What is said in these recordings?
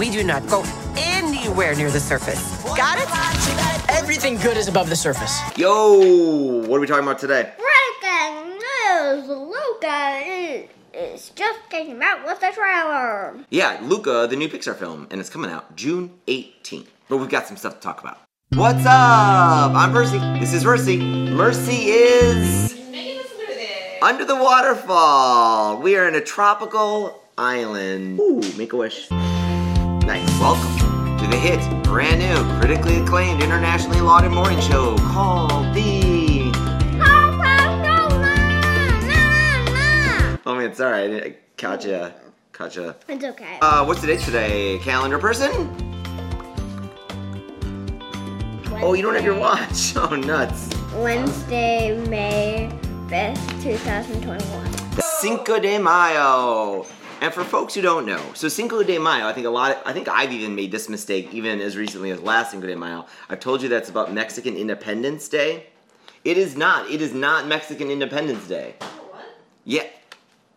We do not go anywhere near the surface. Got it? Everything good is above the surface. Yo, what are we talking about today? Breaking news! Luca is, is just came out with a trailer. Yeah, Luca, the new Pixar film, and it's coming out June 18th. But we've got some stuff to talk about. What's up? I'm Percy. This is Mercy. Mercy is under the waterfall. We are in a tropical island. Ooh, make a wish. Welcome to the hit, brand new, critically acclaimed, internationally lauded morning show called the. Oh man, sorry, I caught ya. Caught ya. It's okay. Uh, what's the date today? Calendar person? Oh, you don't have your watch. Oh, nuts. Wednesday, May 5th, 2021. Cinco de Mayo. And for folks who don't know, so Cinco de Mayo, I think a lot. Of, I think I've even made this mistake even as recently as last Cinco de Mayo. I've told you that's about Mexican Independence Day. It is not. It is not Mexican Independence Day. What? Yeah.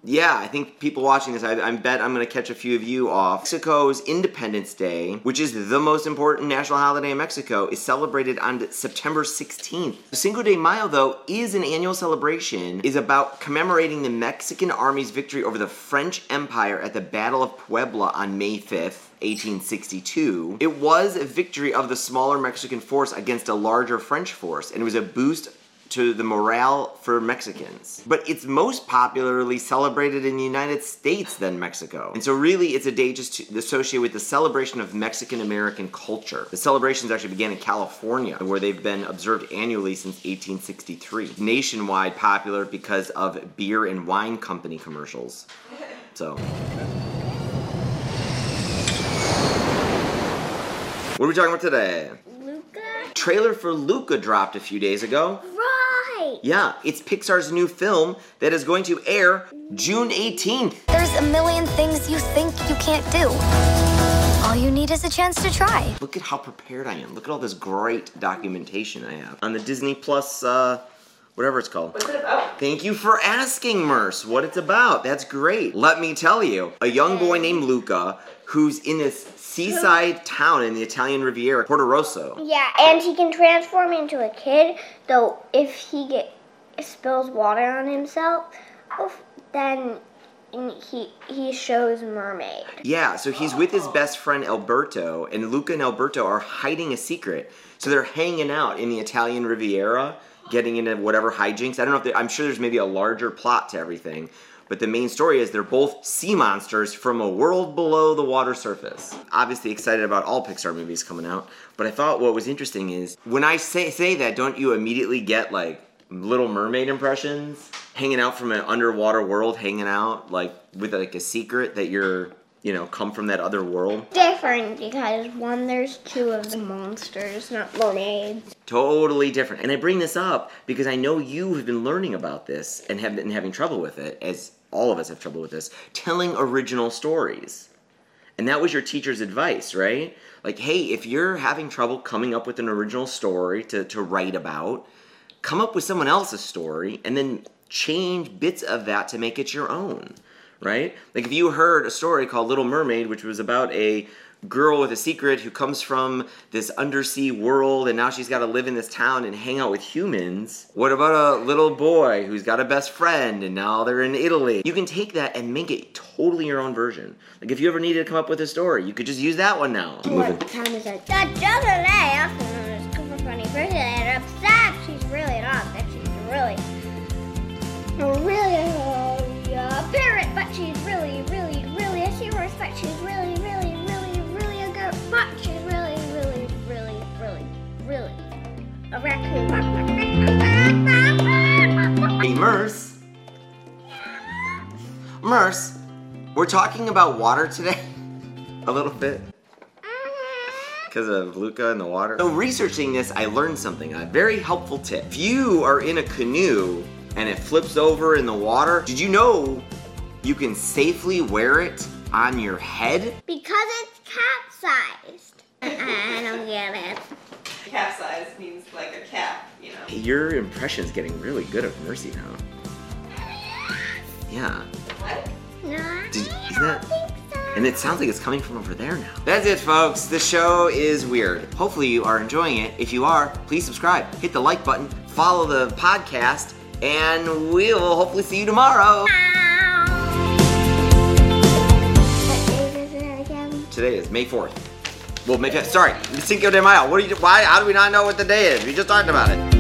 Yeah, I think people watching this, I, I bet I'm going to catch a few of you off. Mexico's Independence Day, which is the most important national holiday in Mexico, is celebrated on September 16th. Cinco de Mayo, though, is an annual celebration, is about commemorating the Mexican army's victory over the French Empire at the Battle of Puebla on May 5th. 1862. It was a victory of the smaller Mexican force against a larger French force, and it was a boost to the morale for Mexicans. But it's most popularly celebrated in the United States than Mexico. And so really it's a day just to, associated with the celebration of Mexican American culture. The celebrations actually began in California where they've been observed annually since 1863. Nationwide popular because of beer and wine company commercials. So What are we talking about today? Luca? Trailer for Luca dropped a few days ago. Right! Yeah, it's Pixar's new film that is going to air June 18th. There's a million things you think you can't do. All you need is a chance to try. Look at how prepared I am. Look at all this great documentation I have on the Disney Plus, uh, whatever it's called. What's it about? Thank you for asking, Merce, what it's about. That's great. Let me tell you, a young boy named Luca who's in this seaside town in the Italian Riviera, Porto Rosso. Yeah, and he can transform into a kid, though if he get spills water on himself, then he he shows mermaid. Yeah, so he's with his best friend Alberto, and Luca and Alberto are hiding a secret. So they're hanging out in the Italian Riviera, getting into whatever hijinks. I don't know if they, I'm sure there's maybe a larger plot to everything, but the main story is they're both sea monsters from a world below the water surface. Obviously excited about all Pixar movies coming out, but I thought what was interesting is when I say say that, don't you immediately get like Little Mermaid impressions? Hanging out from an underwater world, hanging out like with like a secret that you're you know, come from that other world. Different because one, there's two of the monsters, not mermaids. Totally different. And I bring this up because I know you have been learning about this and have been having trouble with it, as all of us have trouble with this, telling original stories. And that was your teacher's advice, right? Like, hey, if you're having trouble coming up with an original story to, to write about, come up with someone else's story and then change bits of that to make it your own right? Like if you heard a story called Little Mermaid, which was about a girl with a secret who comes from this undersea world and now she's got to live in this town and hang out with humans. What about a little boy who's got a best friend and now they're in Italy? You can take that and make it totally your own version. Like if you ever needed to come up with a story, you could just use that one now. What time is it? Merce, we're talking about water today. a little bit. Mm-hmm. Because of Luca and the water. So researching this, I learned something, a very helpful tip. If you are in a canoe and it flips over in the water, did you know you can safely wear it on your head? Because it's capsized. Uh-uh, I don't get it. Capsize means like a cap, you know. Your impression's getting really good of Mercy now. Yeah. No, Did- that- think so. And it sounds like it's coming from over there now. That's it, folks. The show is weird. Hopefully, you are enjoying it. If you are, please subscribe, hit the like button, follow the podcast, and we'll hopefully see you tomorrow. What day is it again? Today is May 4th. Well, May 5th. Sorry, Cinco de Mayo. What are you? Why? How do we not know what the day is? We just talked about it.